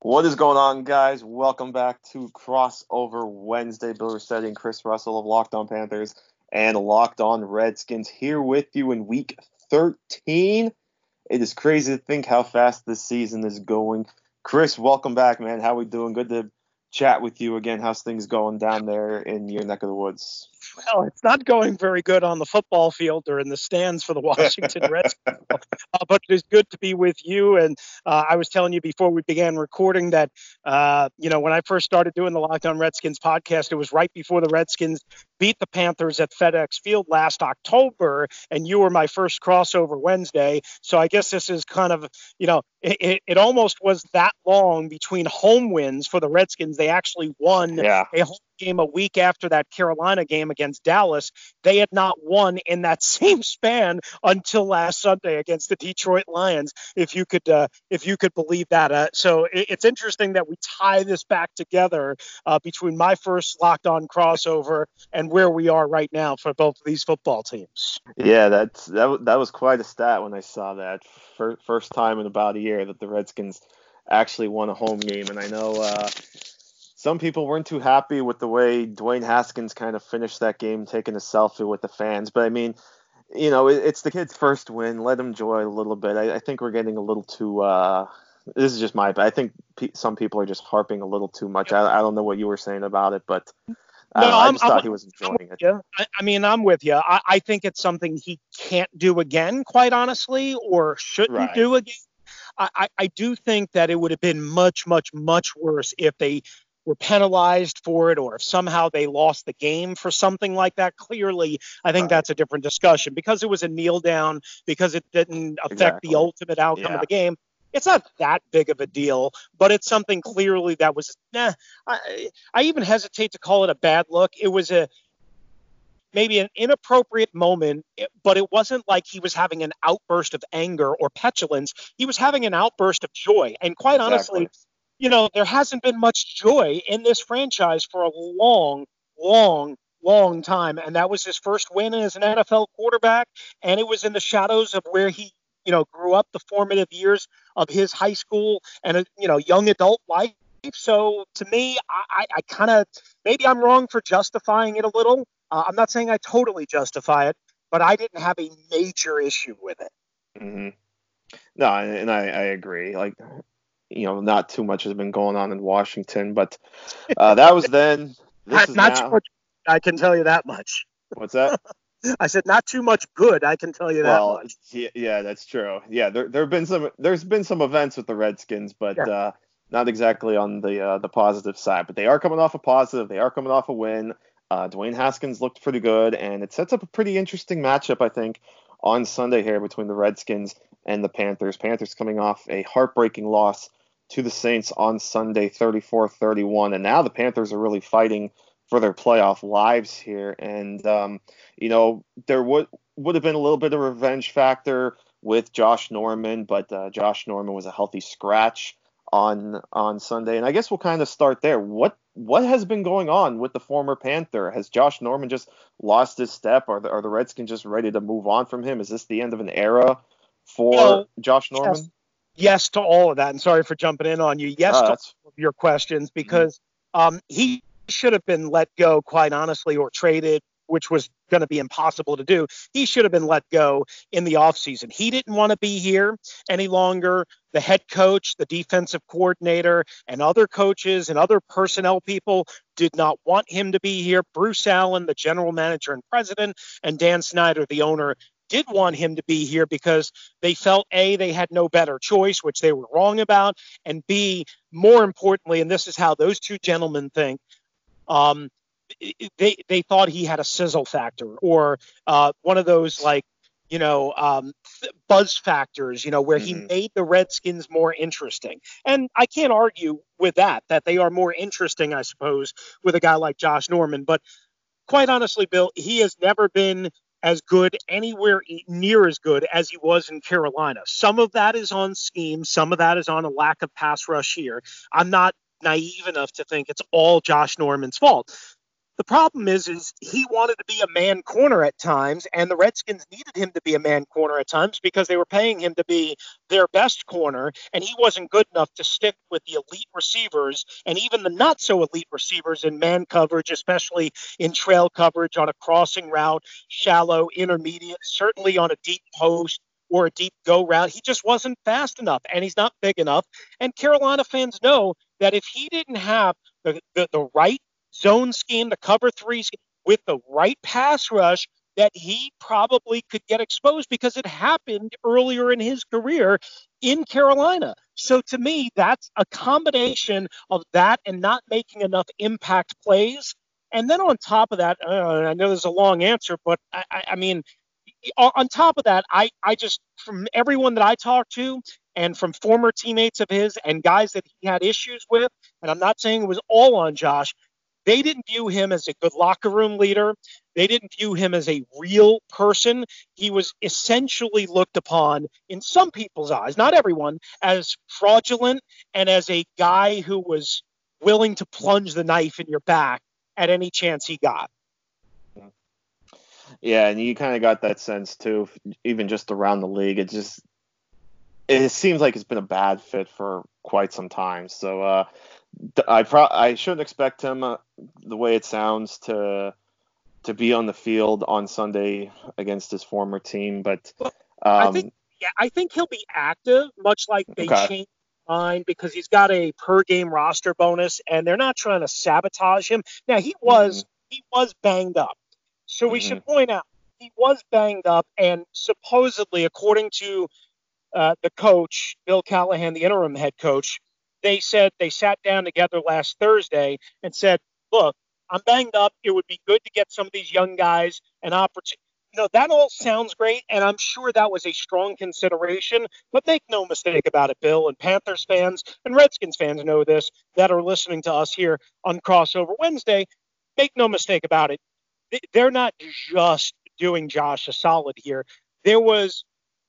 What is going on, guys? Welcome back to Crossover Wednesday. Bill Rossetti and Chris Russell of Locked On Panthers and Locked On Redskins here with you in week 13. It is crazy to think how fast this season is going. Chris, welcome back, man. How we doing? Good to chat with you again. How's things going down there in your neck of the woods? Well, it's not going very good on the football field or in the stands for the Washington Redskins, uh, but it is good to be with you. And uh, I was telling you before we began recording that, uh, you know, when I first started doing the Locked On Redskins podcast, it was right before the Redskins beat the Panthers at FedEx Field last October, and you were my first crossover Wednesday. So I guess this is kind of, you know, it, it almost was that long between home wins for the Redskins. They actually won yeah. a home game a week after that Carolina game against Dallas. They had not won in that same span until last Sunday against the Detroit Lions. If you could, uh, if you could believe that. Uh, so it, it's interesting that we tie this back together uh, between my first locked on crossover and where we are right now for both of these football teams. Yeah, that's that. That was quite a stat when I saw that first time in about a year that the Redskins actually won a home game, and I know uh, some people weren't too happy with the way Dwayne Haskins kind of finished that game, taking a selfie with the fans. But I mean, you know, it, it's the kid's first win. Let him enjoy a little bit. I, I think we're getting a little too. Uh, this is just my. I think pe- some people are just harping a little too much. I, I don't know what you were saying about it, but. I, no, I just I'm, thought I'm, he was enjoying it. Yeah, I, I, mean, I'm with you. I, I, think it's something he can't do again, quite honestly, or shouldn't right. do again. I, I do think that it would have been much, much, much worse if they were penalized for it or if somehow they lost the game for something like that clearly i think right. that's a different discussion because it was a kneel down because it didn't affect exactly. the ultimate outcome yeah. of the game it's not that big of a deal but it's something clearly that was nah I, I even hesitate to call it a bad look it was a maybe an inappropriate moment, but it wasn't like he was having an outburst of anger or petulance. He was having an outburst of joy. And quite exactly. honestly, you know, there hasn't been much joy in this franchise for a long, long, long time. And that was his first win as an NFL quarterback. And it was in the shadows of where he, you know, grew up the formative years of his high school and, you know, young adult life. So to me, I, I kind of, maybe I'm wrong for justifying it a little. Uh, I'm not saying I totally justify it, but I didn't have a major issue with it. Mm-hmm. No, and I, I agree. Like you know, not too much has been going on in Washington, but uh, that was then. This not, not too much. I can tell you that much. What's that? I said not too much good. I can tell you well, that much. Yeah, yeah, that's true. Yeah, there there have been some there's been some events with the Redskins, but yeah. uh, not exactly on the uh, the positive side. But they are coming off a positive. They are coming off a win. Uh, Dwayne Haskins looked pretty good, and it sets up a pretty interesting matchup, I think, on Sunday here between the Redskins and the Panthers. Panthers coming off a heartbreaking loss to the Saints on Sunday, 34 31. And now the Panthers are really fighting for their playoff lives here. And, um, you know, there would, would have been a little bit of revenge factor with Josh Norman, but uh, Josh Norman was a healthy scratch on on Sunday. And I guess we'll kind of start there. What what has been going on with the former Panther? Has Josh Norman just lost his step? Are the, are the Redskins just ready to move on from him? Is this the end of an era for Josh Norman? Yes yes to all of that. And sorry for jumping in on you. Yes oh, to all of your questions because um, he should have been let go, quite honestly, or traded, which was going to be impossible to do. He should have been let go in the offseason. He didn't want to be here any longer. The head coach, the defensive coordinator, and other coaches and other personnel people did not want him to be here. Bruce Allen, the general manager and president, and Dan Snyder, the owner, did want him to be here because they felt A, they had no better choice, which they were wrong about, and B, more importantly, and this is how those two gentlemen think, um, they they thought he had a sizzle factor or uh, one of those like you know um, buzz factors, you know, where mm-hmm. he made the Redskins more interesting. And I can't argue with that, that they are more interesting, I suppose, with a guy like Josh Norman. But quite honestly, Bill, he has never been as good anywhere near as good as he was in Carolina. Some of that is on scheme, some of that is on a lack of pass rush here. I'm not naive enough to think it's all Josh Norman's fault. The problem is, is he wanted to be a man corner at times, and the Redskins needed him to be a man corner at times because they were paying him to be their best corner, and he wasn't good enough to stick with the elite receivers and even the not so elite receivers in man coverage, especially in trail coverage on a crossing route, shallow, intermediate, certainly on a deep post or a deep go route. He just wasn't fast enough, and he's not big enough. And Carolina fans know that if he didn't have the, the, the right zone scheme, the cover three scheme, with the right pass rush, that he probably could get exposed because it happened earlier in his career in Carolina. So to me, that's a combination of that and not making enough impact plays. And then on top of that, uh, I know there's a long answer, but I, I, I mean, on top of that, I, I just, from everyone that I talked to and from former teammates of his and guys that he had issues with, and I'm not saying it was all on Josh, they didn't view him as a good locker room leader. They didn't view him as a real person. He was essentially looked upon, in some people's eyes, not everyone, as fraudulent and as a guy who was willing to plunge the knife in your back at any chance he got. Yeah, and you kind of got that sense too, even just around the league. It just it seems like it's been a bad fit for quite some time. So uh, I pro- I shouldn't expect him uh, the way it sounds to to be on the field on Sunday against his former team, but um, I think yeah, I think he'll be active, much like they okay. changed mind because he's got a per game roster bonus, and they're not trying to sabotage him. Now he was mm-hmm. he was banged up, so we mm-hmm. should point out he was banged up, and supposedly, according to uh, the coach Bill Callahan, the interim head coach, they said they sat down together last Thursday and said, look, I'm banged up. It would be good to get some of these young guys an opportunity. You know, that all sounds great, and I'm sure that was a strong consideration. But make no mistake about it, Bill, and Panthers fans and Redskins fans know this that are listening to us here on Crossover Wednesday. Make no mistake about it. They're not just doing Josh a solid here. There was,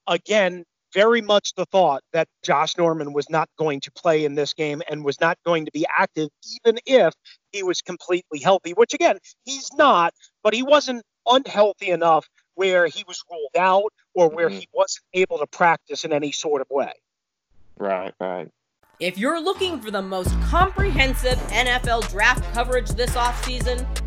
again, very much the thought that Josh Norman was not going to play in this game and was not going to be active, even if he was completely healthy, which again, he's not, but he wasn't unhealthy enough where he was ruled out or where mm-hmm. he wasn't able to practice in any sort of way. Right, right. If you're looking for the most comprehensive NFL draft coverage this offseason,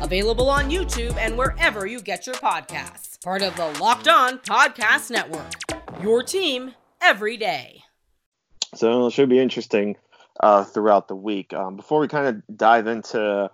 available on YouTube and wherever you get your podcasts. Part of the Locked On Podcast Network. Your team every day. So it should be interesting uh, throughout the week. Um, before we kind of dive into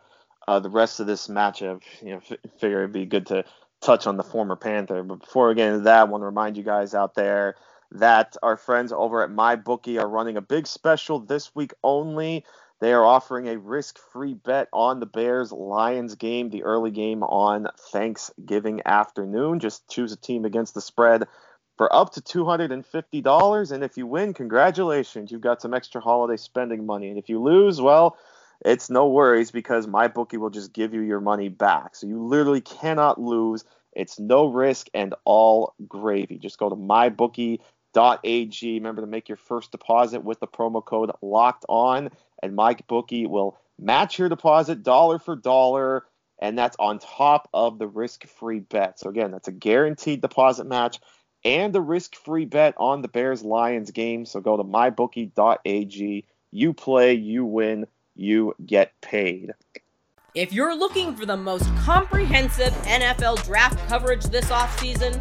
uh, the rest of this matchup, you know, f- figure it'd be good to touch on the former Panther. But before we get into that, I want to remind you guys out there that our friends over at MyBookie are running a big special this week only. They are offering a risk free bet on the Bears Lions game, the early game on Thanksgiving afternoon. Just choose a team against the spread for up to $250. And if you win, congratulations, you've got some extra holiday spending money. And if you lose, well, it's no worries because my bookie will just give you your money back. So you literally cannot lose. It's no risk and all gravy. Just go to mybookie .ag. Remember to make your first deposit with the promo code locked on, and MyBookie will match your deposit dollar for dollar, and that's on top of the risk-free bet. So again, that's a guaranteed deposit match and a risk-free bet on the Bears Lions game. So go to mybookie.ag. You play, you win, you get paid. If you're looking for the most comprehensive NFL draft coverage this offseason,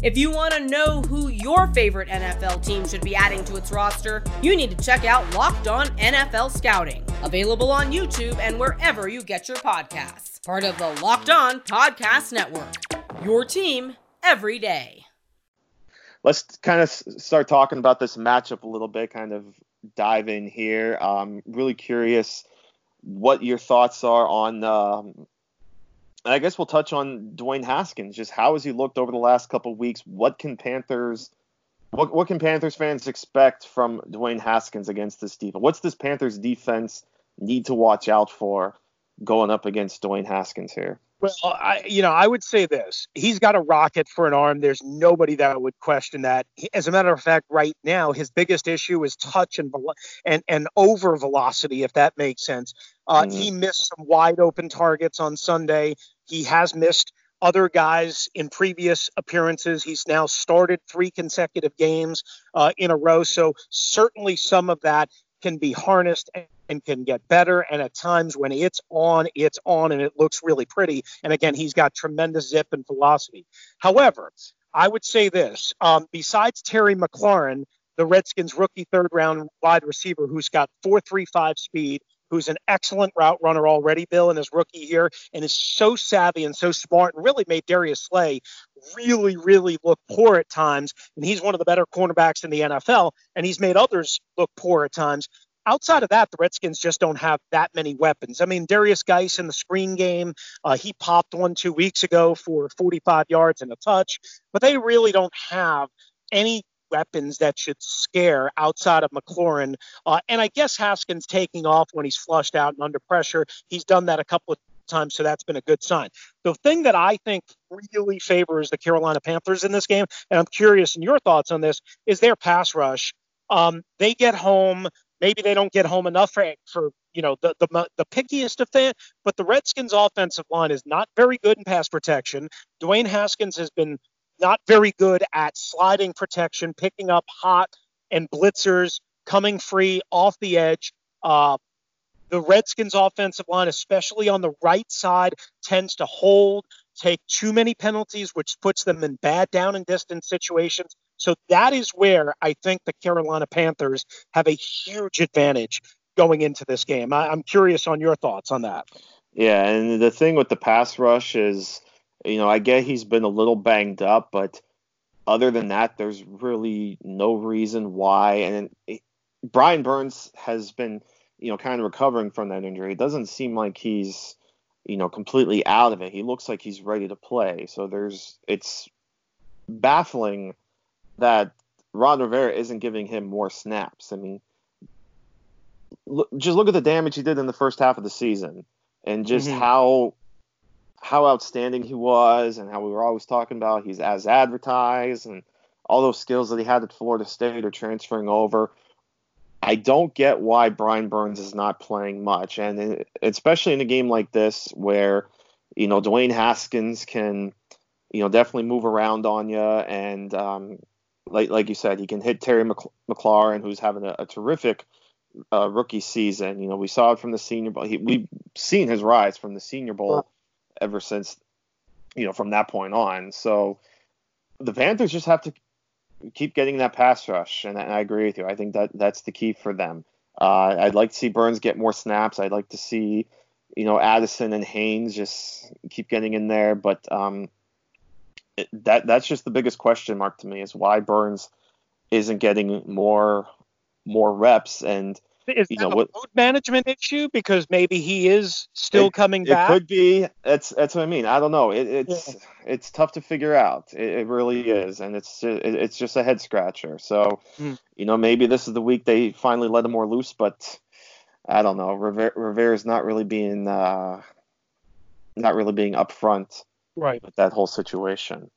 If you want to know who your favorite NFL team should be adding to its roster, you need to check out Locked On NFL Scouting, available on YouTube and wherever you get your podcasts. Part of the Locked On Podcast Network. Your team every day. Let's kind of start talking about this matchup a little bit, kind of dive in here. I'm really curious what your thoughts are on um, I guess we'll touch on Dwayne Haskins. Just how has he looked over the last couple weeks? What can Panthers what what can Panthers fans expect from Dwayne Haskins against this defense? What's this Panthers defense need to watch out for going up against Dwayne Haskins here? Well, I, you know, I would say this: he's got a rocket for an arm. There's nobody that would question that. As a matter of fact, right now, his biggest issue is touch and and and over velocity, if that makes sense. Uh, mm-hmm. He missed some wide open targets on Sunday. He has missed other guys in previous appearances. He's now started three consecutive games uh, in a row. So certainly some of that can be harnessed and can get better. And at times when it's on, it's on and it looks really pretty. And again, he's got tremendous zip and velocity. However, I would say this um, besides Terry McLaurin, the Redskins rookie third round wide receiver who's got 4.35 speed, who's an excellent route runner already, Bill, in his rookie year, and is so savvy and so smart and really made Darius Slay really, really look poor at times. And he's one of the better cornerbacks in the NFL, and he's made others look poor at times. Outside of that, the Redskins just don't have that many weapons. I mean, Darius Guice in the screen game, uh, he popped one two weeks ago for 45 yards and a touch, but they really don't have any weapons that should scare outside of McLaurin. Uh, and I guess Haskins taking off when he's flushed out and under pressure. He's done that a couple of times, so that's been a good sign. The thing that I think really favors the Carolina Panthers in this game, and I'm curious in your thoughts on this, is their pass rush. Um, they get home. Maybe they don't get home enough for, for you know the, the the pickiest of fans, but the Redskins' offensive line is not very good in pass protection. Dwayne Haskins has been not very good at sliding protection, picking up hot and blitzers, coming free off the edge. Uh, the Redskins' offensive line, especially on the right side, tends to hold, take too many penalties, which puts them in bad down and distance situations. So that is where I think the Carolina Panthers have a huge advantage going into this game. I, am curious on your thoughts on that. Yeah, and the thing with the pass rush is you know, I get he's been a little banged up, but other than that, there's really no reason why. And Brian Burns has been, you know, kind of recovering from that injury. It doesn't seem like he's, you know, completely out of it. He looks like he's ready to play. So there's, it's baffling that Ron Rivera isn't giving him more snaps. I mean, look, just look at the damage he did in the first half of the season and just mm-hmm. how how outstanding he was and how we were always talking about he's as advertised and all those skills that he had at Florida State are transferring over. I don't get why Brian Burns is not playing much, and especially in a game like this where you know Dwayne Haskins can you know definitely move around on you, and um, like like you said, he can hit Terry McLaurin, who's having a, a terrific uh, rookie season. You know, we saw it from the Senior Bowl. He, we've seen his rise from the Senior Bowl ever since you know from that point on. So the Panthers just have to keep getting that pass rush, and I agree with you. I think that that's the key for them. Uh, I'd like to see Burns get more snaps. I'd like to see you know Addison and Haynes just keep getting in there, but um, it, that that's just the biggest question mark to me is why Burns isn't getting more more reps and is you know, what, load management issue because maybe he is still it, coming it back? It could be. That's that's what I mean. I don't know. It, it's yeah. it's tough to figure out. It, it really is, and it's it's just a head scratcher. So mm. you know, maybe this is the week they finally let him more loose, but I don't know. Rivera is not really being uh, not really being upfront right with that whole situation.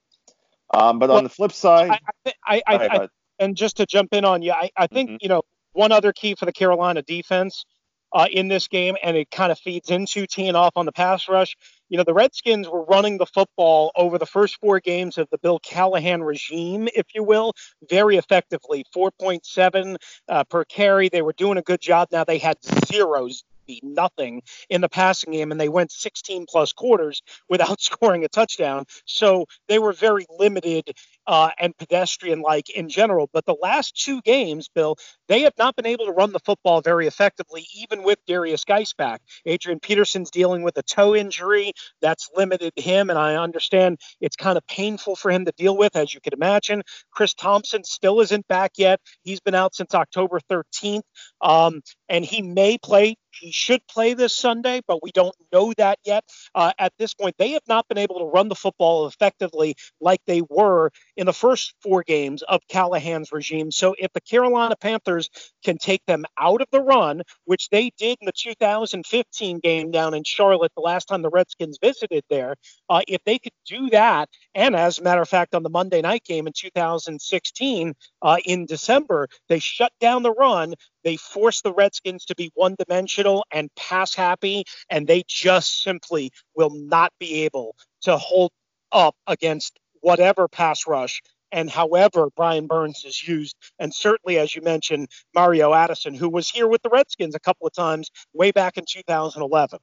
Um, but well, on the flip side, I, I, I, I and just to jump in on you, I, I think mm-hmm. you know one other key for the Carolina defense uh, in this game, and it kind of feeds into teeing off on the pass rush. You know, the Redskins were running the football over the first four games of the Bill Callahan regime, if you will, very effectively. 4.7 uh, per carry. They were doing a good job. Now they had zeros nothing in the passing game, and they went 16 plus quarters without scoring a touchdown. So they were very limited uh, and pedestrian like in general. But the last two games, Bill, they have not been able to run the football very effectively, even with Darius Guice back. Adrian Peterson's dealing with a toe injury that's limited him, and I understand it's kind of painful for him to deal with, as you could imagine. Chris Thompson still isn't back yet. He's been out since October 13th, um, and he may play he should play this Sunday, but we don't know that yet. Uh, at this point, they have not been able to run the football effectively like they were in the first four games of Callahan's regime. So if the Carolina Panthers can take them out of the run, which they did in the 2015 game down in Charlotte the last time the Redskins visited there, uh, if they could do that, and as a matter of fact, on the Monday night game in 2016 uh, in December, they shut down the run. They forced the Redskins to be one dimensional and pass happy, and they just simply will not be able to hold up against whatever pass rush and however Brian Burns is used. And certainly, as you mentioned, Mario Addison, who was here with the Redskins a couple of times way back in 2011.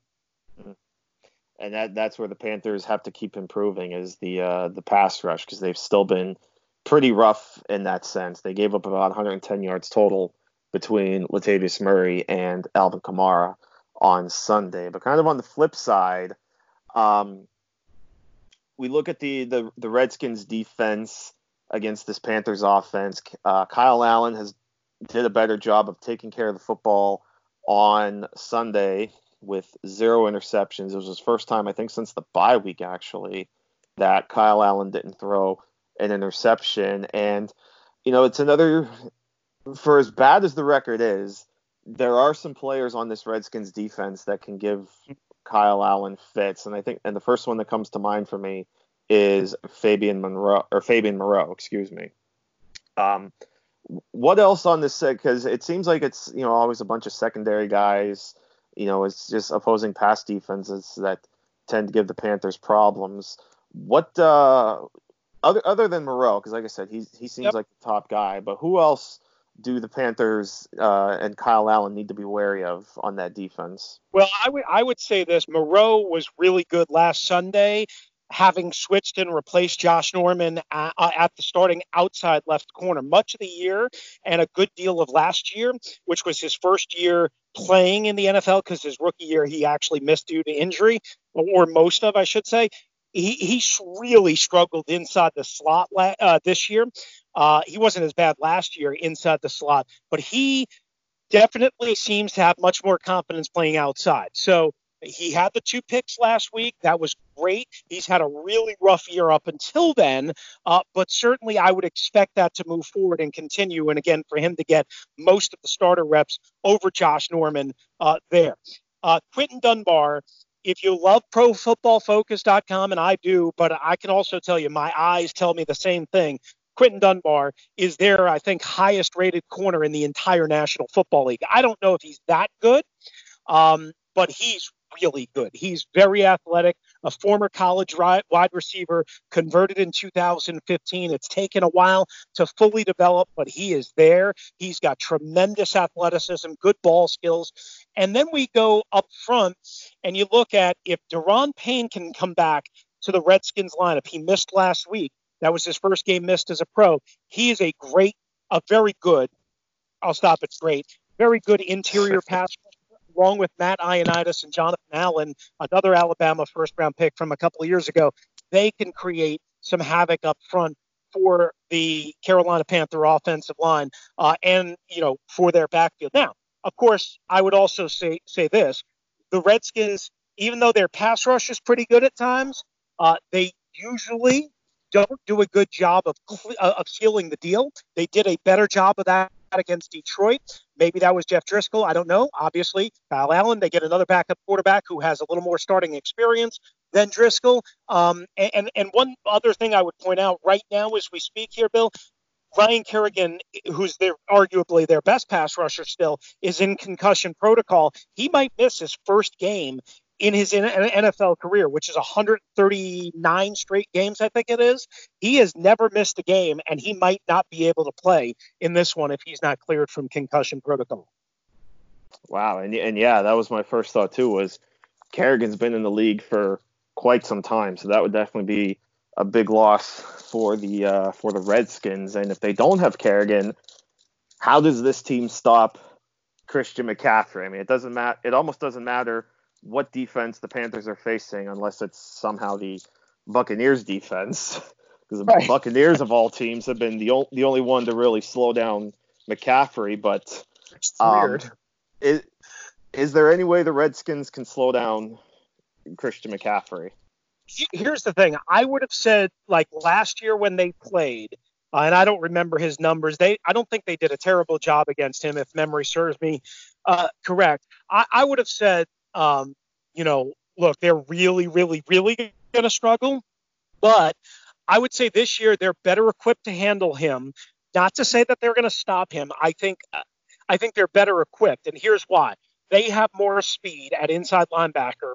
Mm-hmm. And that that's where the Panthers have to keep improving is the uh, the pass rush because they've still been pretty rough in that sense. They gave up about 110 yards total between Latavius Murray and Alvin Kamara on Sunday. But kind of on the flip side, um, we look at the, the, the Redskins defense against this Panthers offense. Uh, Kyle Allen has did a better job of taking care of the football on Sunday with zero interceptions. It was his first time, I think, since the bye week actually, that Kyle Allen didn't throw an interception. And you know, it's another for as bad as the record is, there are some players on this Redskins defense that can give Kyle Allen fits, and I think and the first one that comes to mind for me is Fabian Monroe or Fabian Moreau, excuse me. Um, what else on this set? Because it seems like it's you know always a bunch of secondary guys. You know, it's just opposing pass defenses that tend to give the Panthers problems. What uh, other other than Moreau? Because like I said, he he seems yep. like the top guy. But who else do the Panthers uh, and Kyle Allen need to be wary of on that defense? Well, I would I would say this: Moreau was really good last Sunday, having switched and replaced Josh Norman at, at, the starting outside left corner much of the year and a good deal of last year, which was his first year playing in the NFL because his rookie year he actually missed due to injury, or most of, I should say. He, he really struggled inside the slot uh, this year. Uh, he wasn't as bad last year inside the slot, but he definitely seems to have much more confidence playing outside. So he had the two picks last week. That was great. He's had a really rough year up until then, uh, but certainly I would expect that to move forward and continue. And again, for him to get most of the starter reps over Josh Norman uh, there. Uh, Quinton Dunbar, if you love profootballfocus.com, and I do, but I can also tell you my eyes tell me the same thing. Quinton Dunbar is their, I think, highest rated corner in the entire National Football League. I don't know if he's that good, um, but he's really good. He's very athletic, a former college wide receiver, converted in 2015. It's taken a while to fully develop, but he is there. He's got tremendous athleticism, good ball skills. And then we go up front and you look at if Daron Payne can come back to the Redskins lineup. He missed last week. That was his first game missed as a pro. He is a great, a very good, I'll stop, it's great, very good interior pass along with Matt Ioannidis and Jonathan Allen, another Alabama first round pick from a couple of years ago. They can create some havoc up front for the Carolina Panther offensive line uh, and, you know, for their backfield. Now, of course, I would also say say this: the Redskins, even though their pass rush is pretty good at times, uh, they usually don't do a good job of uh, of sealing the deal. They did a better job of that against Detroit. Maybe that was Jeff Driskel. I don't know. Obviously, Kyle Allen. They get another backup quarterback who has a little more starting experience than Driskel. Um, and and one other thing I would point out right now as we speak here, Bill, Ryan Kerrigan, who's their arguably their best pass rusher still, is in concussion protocol. He might miss his first game in his NFL career, which is 139 straight games, I think it is. He has never missed a game, and he might not be able to play in this one if he's not cleared from concussion protocol. Wow, and and yeah, that was my first thought too. Was Kerrigan's been in the league for quite some time, so that would definitely be a big loss for the uh, for the Redskins. And if they don't have Kerrigan, how does this team stop Christian McCaffrey? I mean, it doesn't matter. It almost doesn't matter what defense the Panthers are facing unless it's somehow the Buccaneers defense, because the right. Buccaneers of all teams have been the o- the only one to really slow down McCaffrey. But um, is, is there any way the Redskins can slow down Christian McCaffrey? Here's the thing. I would have said like last year when they played, uh, and I don't remember his numbers. They, I don't think they did a terrible job against him, if memory serves me uh, correct. I, I, would have said, um, you know, look, they're really, really, really going to struggle, but I would say this year they're better equipped to handle him. Not to say that they're going to stop him. I think, I think they're better equipped, and here's why. They have more speed at inside linebacker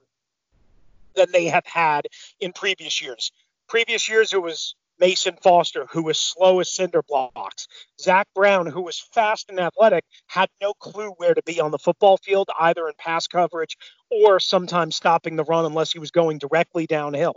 than they have had in previous years. Previous years, it was Mason Foster, who was slow as cinder blocks. Zach Brown, who was fast and athletic, had no clue where to be on the football field, either in pass coverage or sometimes stopping the run unless he was going directly downhill.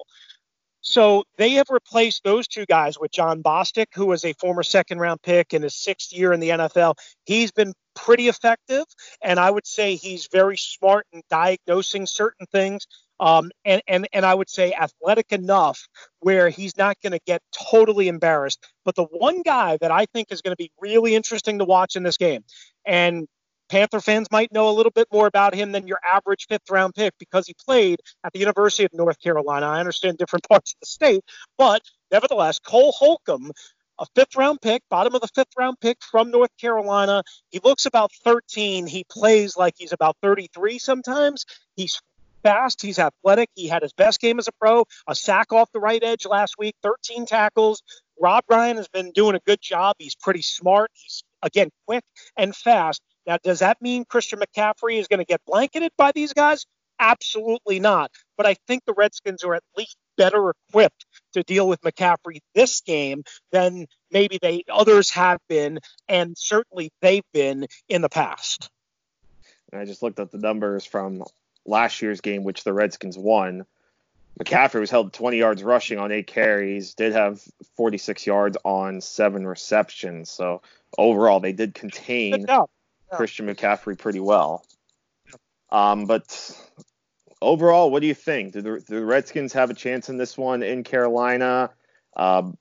So they have replaced those two guys with John Bostic, who was a former second round pick in his sixth year in the NFL. He's been pretty effective, and I would say he's very smart in diagnosing certain things um, and, and, and I would say athletic enough where he's not going to get totally embarrassed. But the one guy that I think is going to be really interesting to watch in this game, and Panther fans might know a little bit more about him than your average fifth round pick because he played at the University of North Carolina. I understand different parts of the state, but nevertheless, Cole Holcomb, a fifth round pick, bottom of the fifth round pick from North Carolina. He looks about 13. He plays like he's about 33 sometimes. He's fast. He's athletic. He had his best game as a pro, a sack off the right edge last week, 13 tackles. Rob Ryan has been doing a good job. He's pretty smart. He's, again, quick and fast. Now, does that mean Christian McCaffrey is going to get blanketed by these guys? Absolutely not. But I think the Redskins are at least better equipped to deal with McCaffrey this game than maybe they others have been, and certainly they've been in the past. I just looked at the numbers from last year's game, which the Redskins won. McCaffrey was held 20 yards rushing on eight carries, did have 46 yards on seven receptions. So overall, they did contain yeah. Christian McCaffrey pretty well. Um, but overall, what do you think? Do the, do the, Redskins have a chance in this one in Carolina? Um,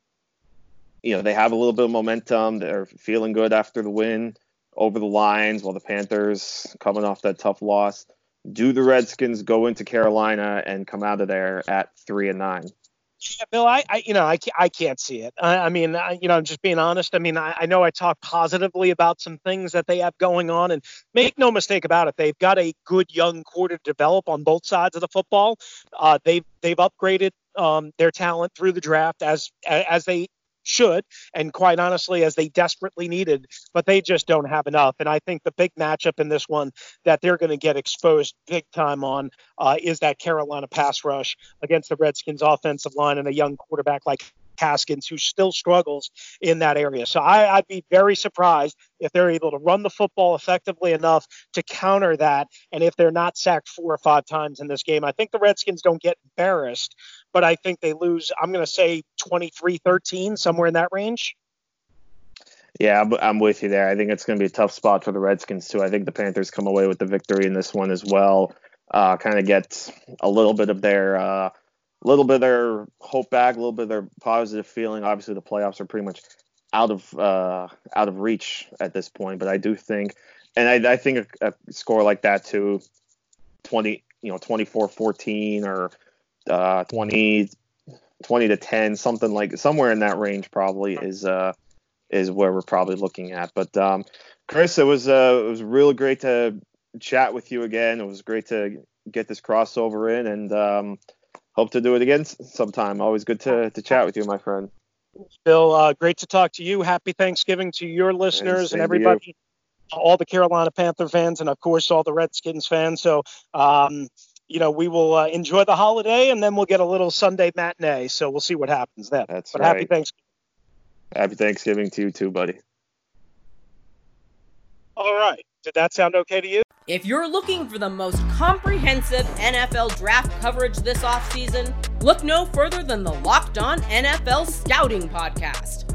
you know, they have a little bit of momentum. They're feeling good after the win over the Lions, while the Panthers coming off that tough loss do the Redskins go into Carolina and come out of there at three and nine? Yeah, Bill, I, I you know, I, I can't see it. I, I mean, I, you know, I'm just being honest. I mean, I, I know I talk positively about some things that they have going on, and make no mistake about it, they've got a good young core to develop on both sides of the football. Uh, they've they've upgraded um, their talent through the draft as as they should, and quite honestly, as they desperately needed, but they just don't have enough. And I think the big matchup in this one that they're going to get exposed big time on uh, is that Carolina pass rush against the Redskins offensive line and a young quarterback like Haskins, who still struggles in that area. So I, would be very surprised if they're able to run the football effectively enough to counter that. And if they're not sacked four or five times in this game, I think the Redskins don't get embarrassed, but I think they lose, I'm going to say 23 13, somewhere in that range. Yeah, I'm with you there. I think it's going to be a tough spot for the Redskins, too. I think the Panthers come away with the victory in this one as well. Uh, kind of get a little bit of their. Uh, a little bit of their hope back, a little bit of their positive feeling. Obviously, the playoffs are pretty much out of uh, out of reach at this point, but I do think, and I, I think a, a, score like that too, 20, you know, 24-14 or uh, 20, 20 to 10, something like somewhere in that range probably is uh, is where we're probably looking at. But um, Chris, it was uh, it was really great to chat with you again. It was great to get this crossover in, and um, hope to do it again sometime. Always good to, to chat with you, my friend. Bill, uh, great to talk to you. Happy Thanksgiving to your listeners and, and everybody, all the Carolina Panther fans, and of course all the Redskins fans. So, um, you know, we will uh, enjoy the holiday, and then we'll get a little Sunday matinee. So we'll see what happens then. That's but right. Happy Thanksgiving. Happy Thanksgiving to you too, buddy. All right. Did that sound okay to you? If you're looking for the most comprehensive NFL draft coverage this offseason, look no further than the Locked On NFL Scouting Podcast.